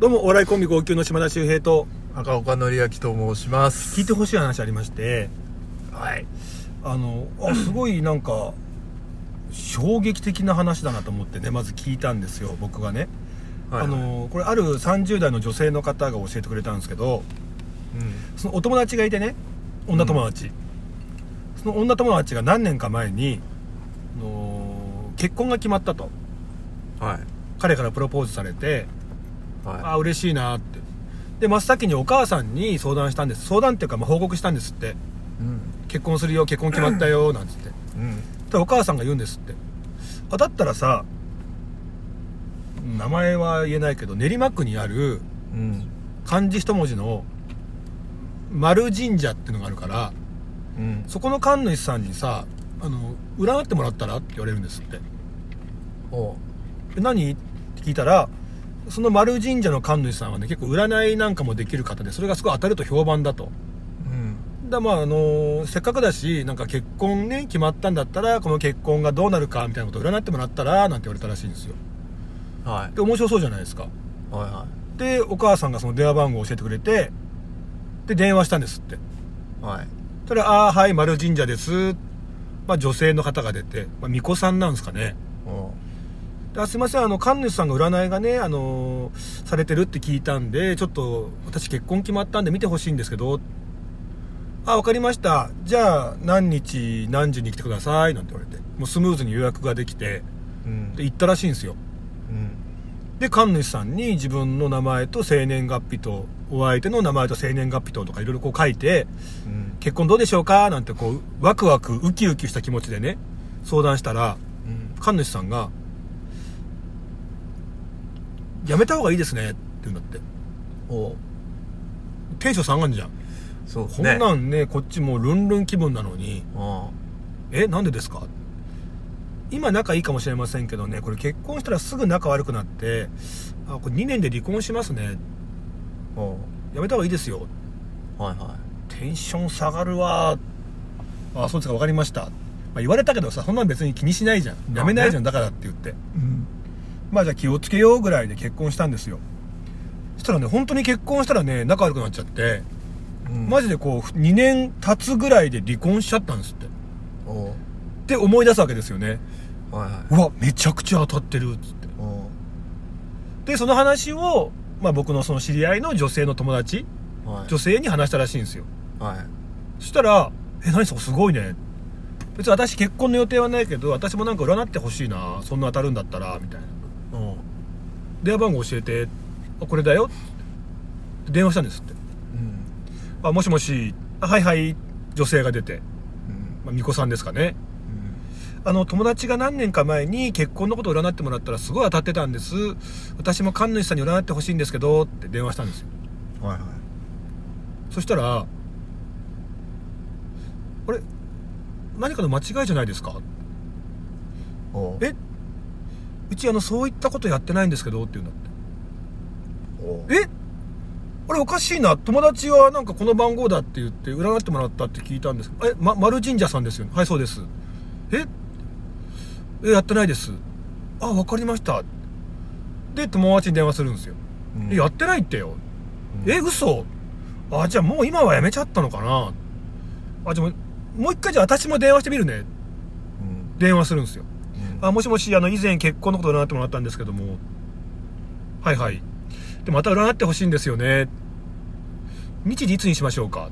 どうも、お笑いコンビ号泣の島田秀平と、赤岡典明と申します聞いてほしい話ありまして、はいあの、あ、すごいなんか、衝撃的な話だなと思ってね、まず聞いたんですよ、僕がね。はいあの、これある30代の女性の方が教えてくれたんですけど、うんそのお友達がいてね、女友達。その女友達が何年か前に、あの結婚が決まったと。はい彼からプロポーズされて、はあ嬉しいなって。で真っ先にお母さんに相談したんです。相談っていうかまあ報告したんですって。いうん。結婚するよ結婚決まったよ なんつって。うん。たらお母さんが言うんですって。あだったらさ名前は言えないけど練馬区にあるうん。漢字一文字の丸神社っていうのがあるからうん。そこの神主さんにさあの占ってもらったらって言われるんですって。お何？って聞いたらその丸神社の神主さんはね結構占いなんかもできる方でそれがすごい当たると評判だと。うん。だまああのせっかくだしなんか結婚ね決まったんだったらこの結婚がどうなるかみたいなことを占ってもらったらなんて言われたらしいんですよ。はい。で面白そうじゃないですか。はいはでお母さんがその電話番号を教えてくれてで電話したんですって。いはい。それああはい丸神社です。まあ女性の方が出て、まあ、巫女さんなんですかね。おうであすいません。あの神主さんが占いがねあのされてるって聞いたんでちょっと私結婚決まったんで見てほしいんですけど。あわかりました。じゃあ何日何時に来てください？なんて言われて。もうスムーズに予約ができて。うん。で行ったらしいんですよ。うん。で神主さんに自分の名前と生年月日とお相手の名前と生年月日ととかいろいろこう書いてうん。結婚どうでしょうか？なんてこうワクワクウキウキした気持ちでね相談したらうん。神主さんが「やめた方がいいですね」って言うんだって。おうテンション下がんじゃん、こそうね。んなんねこっちもうルンルン気分なのにおう「えなんでですか?」今仲いいかもしれませんけどねこれ結婚したらすぐ仲悪くなってあこれ2年で離婚しますね。やめた方がいいですよ。はいはテンション下がるわ。あそうですか分かりました、まあ、言われたけどさそんなん別に気にしないじゃん。やめないじゃんだからって言って。いうんまあじゃあ気をつけようぐらいで結婚したんですよ。そしたらね本当に結婚したらね仲悪くなっちゃってうん。マジでこう2年経つぐらいで離婚しちゃったんですって。って思い出すわけですよね。はいはい。うわめちゃくちゃ当たってるっつって。でその話を、まあ、僕のその知り合いの女性の友達はい。女性に話したらしいんですよ。はい。そしたら「え何そこすごいね」別に私結婚の予定はないけど私もなんか占ってほしいなそんな当たるんだったらみたいな電話番号教えてあこれだよ。って電話したんですって。うん。あもしもし。あはいはい。女性が出て、うん。まあ、巫女さんですかね。うん。あの友達が何年か前に結婚のことを占ってもらったらすごい当たってたんです。私も神主さんに占ってほしいんですけどって電話したんですよ。はいはい。そしたらあれ？何かの間違いじゃないですか？え？うちあのそういったことやってないんですけどって言うんだって。え？あれおかしいな。友達はなんかこの番号だって言って占ってもらったって聞いたんですえ、ま、丸神社さんですよね。はいそうです。え？えやってないです。あわかりました。で友達に電話するんですよ、うん。えやってないってよ、うん。え嘘？あじゃあもう今はやめちゃったのかな？あじゃあもう一回じゃあ私も電話してみるね。うん。電話するんですよ。うんあもしもしあの以前結婚のこと占ってもらったんですけども。はいはい。でまた占ってほしいんですよね。日時いつにしましょうか？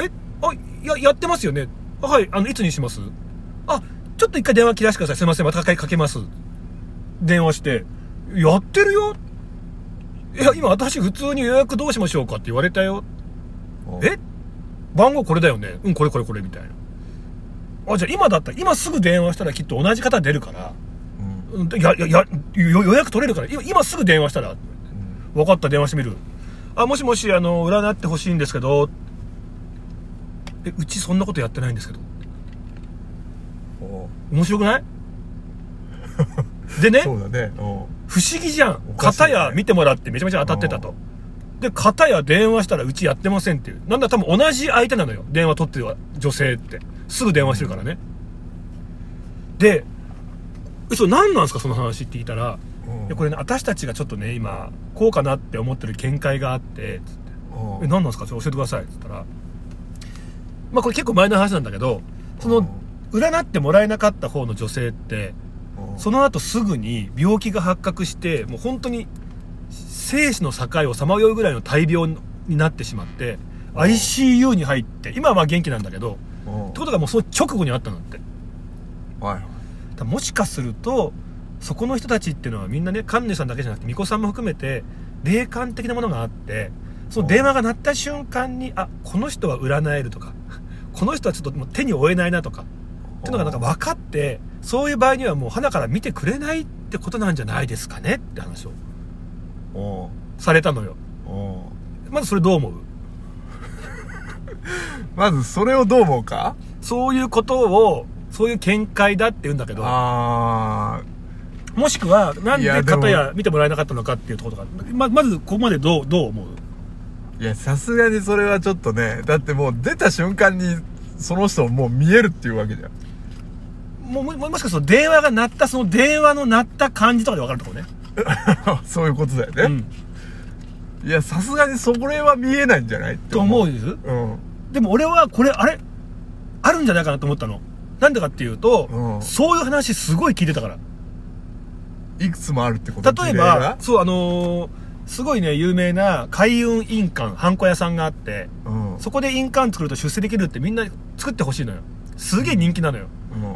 えあややってますよね。あはいあのいつにします？あちょっと一回電話切らしてください。すいませんまたかけかけます。電話して。やってるよ。いや今私普通に予約どうしましょうかって言われたよ。え？番号これだよね。うんこれこれこれみたいなあじゃあ今だったら今すぐ電話したらきっと同じ方出るからうんうんや、や、や、予予約取れるから、今今すぐ電話したら、うん分かった、電話してみる。あ、もしもし、あの、占ってほしいんですけど、え、うちそんなことやってないんですけど。面白くない？でね、そうだね不思議じゃん。片や見てもらってめちゃめちゃ当たってたと。で、片や電話したらうちやってませんっていう。なんだ多分同じ相手なのよ。電話取ってる女性って。すぐ電話してるからね。で、えそれ何なんですかその話って聞いたら、うん。いやこれね私たちがちょっとね今こうかなって思ってる見解があってつってうん。え何なんですかちょっと教えてください」っつったらまあこれ結構前の話なんだけどその占ってもらえなかった方の女性ってうん。その後すぐに病気が発覚してもう本当に生死の境をさまようぐらいの大病になってしまってうん。ICU に入って今はまあ元気なんだけどうんってことがもうその直後にあったんだって。はい。もしかするとそこの人たちっていうのはみんなね神主さんだけじゃなくて巫女さんも含めて霊感的なものがあってその電話が鳴った瞬間にあこの人は占えるとか この人はちょっともう手に負えないなとかっていうのがなんか分かってそういう場合にはもう花から見てくれないってことなんじゃないですかねって話をうん。されたのよ。うん。まずそれどう思う？まずそれをどう思うか？そういうことをそういう見解だって言うんだけどあもしくはなんでいやでも片や見てもらえなかったのかっていうところとかままずここまでどうどう思う？ーいやさすがにそれはちょっとねだってもう出た瞬間にその人もう見えるっていうわけじゃん。ももももしかすると電話が鳴ったその電話の鳴った感じとかで分かるところね、そういうことだよね、うん、いやさすがにそれは見えないんじゃないってと思ううです。うんでも俺はこれあれ？あるんじゃないかなと思ったの。なんでかっていうと、うん。そういう話すごい聞いてたから。いくつもあるってこと？例えばそうあのーすごいね有名な開運印鑑ハンコ屋さんがあってうん。そこで印鑑作ると出世できるってみんな作ってほしいのよ。すげえ人気なのよ、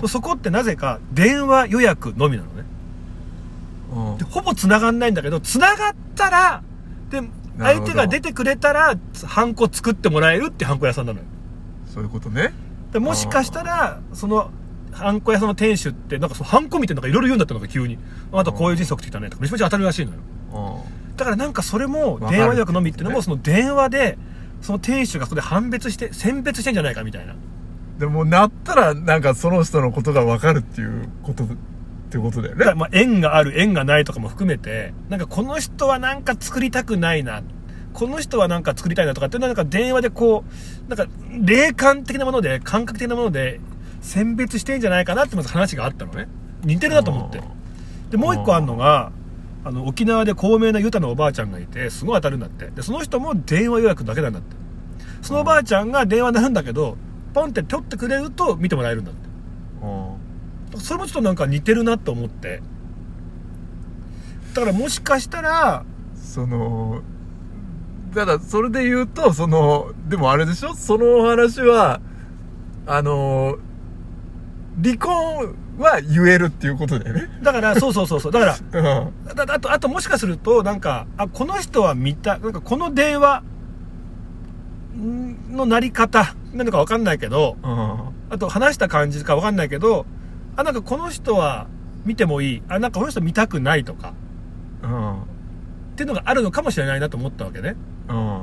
うん。そこってなぜか電話予約のみなのね。うん。でほぼ繋がんないんだけど繋がったらで相手が出てくれたらハンコ作ってもらえるってハンコ屋さんなのよ。そういうことね。でもしかしたらそのハンコ屋さんの店主ってなんかそのハンコみたいなのがいろいろ言うんだったのが急に。あとこういう人生送ってきたねとかめちゃめちゃ当たるらしいのようだからなんかそれも電話予約のみっていうのもねその電話でその店主がそこで判別して選別してんじゃないかみたいな。んでもなったらなんかその人のことが分かるっていうことってことだよね。だからまあ縁がある縁がないとかも含めてなんかこの人はなんか作りたくないな。この人はなんか作りたいなとかっていうのはなんか電話でこうなんか霊感的なもので感覚的なもので選別してんじゃないかなってまず話があったのね。似てるなと思って。でもう一個あるのがあの沖縄で高名なユタのおばあちゃんがいてすごい当たるんだって。でその人も電話予約だけなんだって。そのおばあちゃんが電話鳴るんだけどポンって取ってくれると見てもらえるんだって。うんそれもちょっとなんか似てるなと思って。だからもしかしたらそのただそれで言うとそのでもあれでしょ？そのお話はあの離婚は言えるっていうことだよね。だからそうそうそうそう。だから うん。だだあとあともしかするとなんかあこの人は見たなんかこの電話んのなり方なのか分かんないけどうん。あと話した感じか分かんないけどあなんかこの人は見てもいい。あなんかこの人見たくないとか。うん。っていうのがあるのかもしれないなと思ったわけね。うん。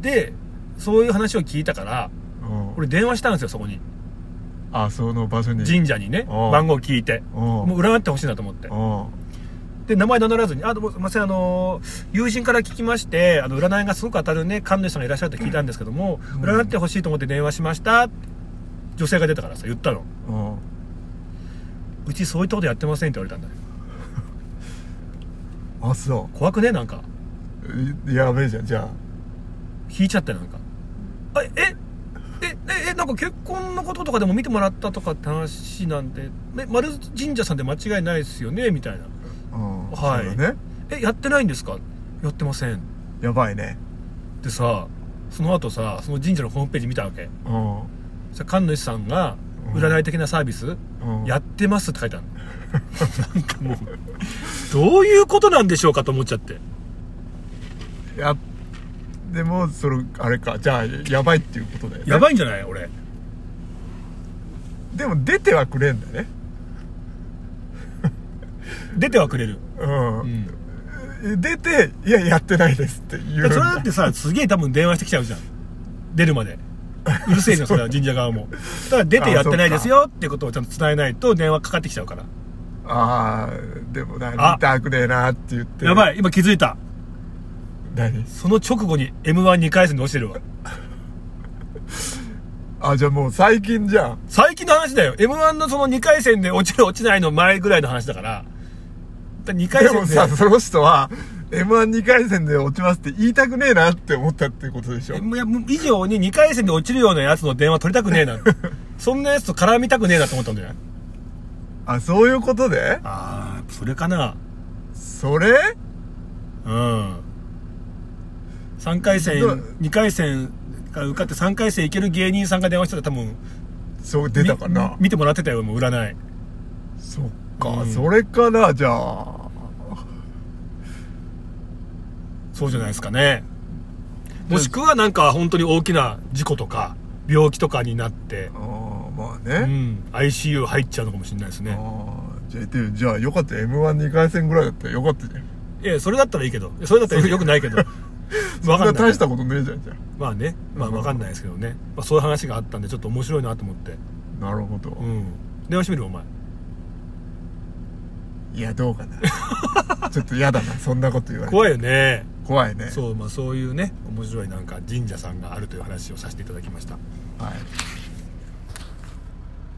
でそういう話を聞いたからうん。俺電話したんですよそこに。あその場所に。神社にねうん。番号聞いて。うん。もう占ってほしいなと思って。うん。で名前名乗らずに「あすいませんあの友人から聞きましてあの占いがすごく当たるね神主さんがいらっしゃると聞いたんですけども、うん。占ってほしいと思って電話しました」女性が出たからさ言ったの。うん「うちそういったことやってません」って言われたんだよあそ怖くね？なんか。やべえじゃん。じゃ引いちゃったよなんか。あええええなんか結婚のこととかでも見てもらったとかって話なんでえ丸神社さんで間違いないですよね？みたいな。あうん。はい。ね。えやってないんですか？やってません。やばいね。でさその後さその神社のホームページ見たわけ。うん。さ神主さんが占い的なサービス、うん。やってますって書いてあるなんかもうどういうことなんでしょうかと思っちゃって。いやでもそれあれか。じゃあやばいっていうことだよね。やばいんじゃない？俺。でも出てはくれんだね。出てはくれる。うん、うん。出ていややってないですって言う。んそれだだってさすげえ多分電話してきちゃうじゃん。出るまでうるせえじゃんそれは神社側も。だから出てやってないですよっていうことをちゃんと伝えないと電話かかってきちゃうから。ああでもなあ。見たくねえなって言って。いやばい今気づいた。何？その直後に m 1 2回戦で落ちてるわ。あじゃあもう最近じゃん。最近の話だよ。m 1のその2回戦で落ちる落ちないの前ぐらいの話だから。2回戦で。でもさその人は m 1 2回戦で落ちますって言いたくねえなって思ったってことでしょ。いやもう以上に2回戦で落ちるようなやつの電話取りたくねえな。そんなやつと絡みたくねえなと思ったんじゃないあそういうことで？ああそれかな。それ？うん。3回戦ど2回戦から受かって3回戦いける芸人さんが電話したら多分そう出たかな。み見てもらってたよもう占い。そっか、うん。それかなじゃあそうじゃないですかね。もしくはなんか本当に大きな事故とか病気とかになってあーまあうね、ん ICU 入っちゃうのかもしれないですね。じゃあでじゃあよかった。m 1 2回戦ぐらいだったらよかったじゃん。いやそれだったらいいけど。それだったらよくないけど。そんな大したことねえじゃんじゃまあね。まあわかんないですけどね、まあ、そういう話があったんでちょっと面白いなと思って。あなるほど、うん。電話してみるお前。いやどうかな。ちょっと嫌だな。そんなこと言われて。怖いよね怖いね。そうまあそういうね面白いなんか神社さんがあるという話をさせていただきました。はい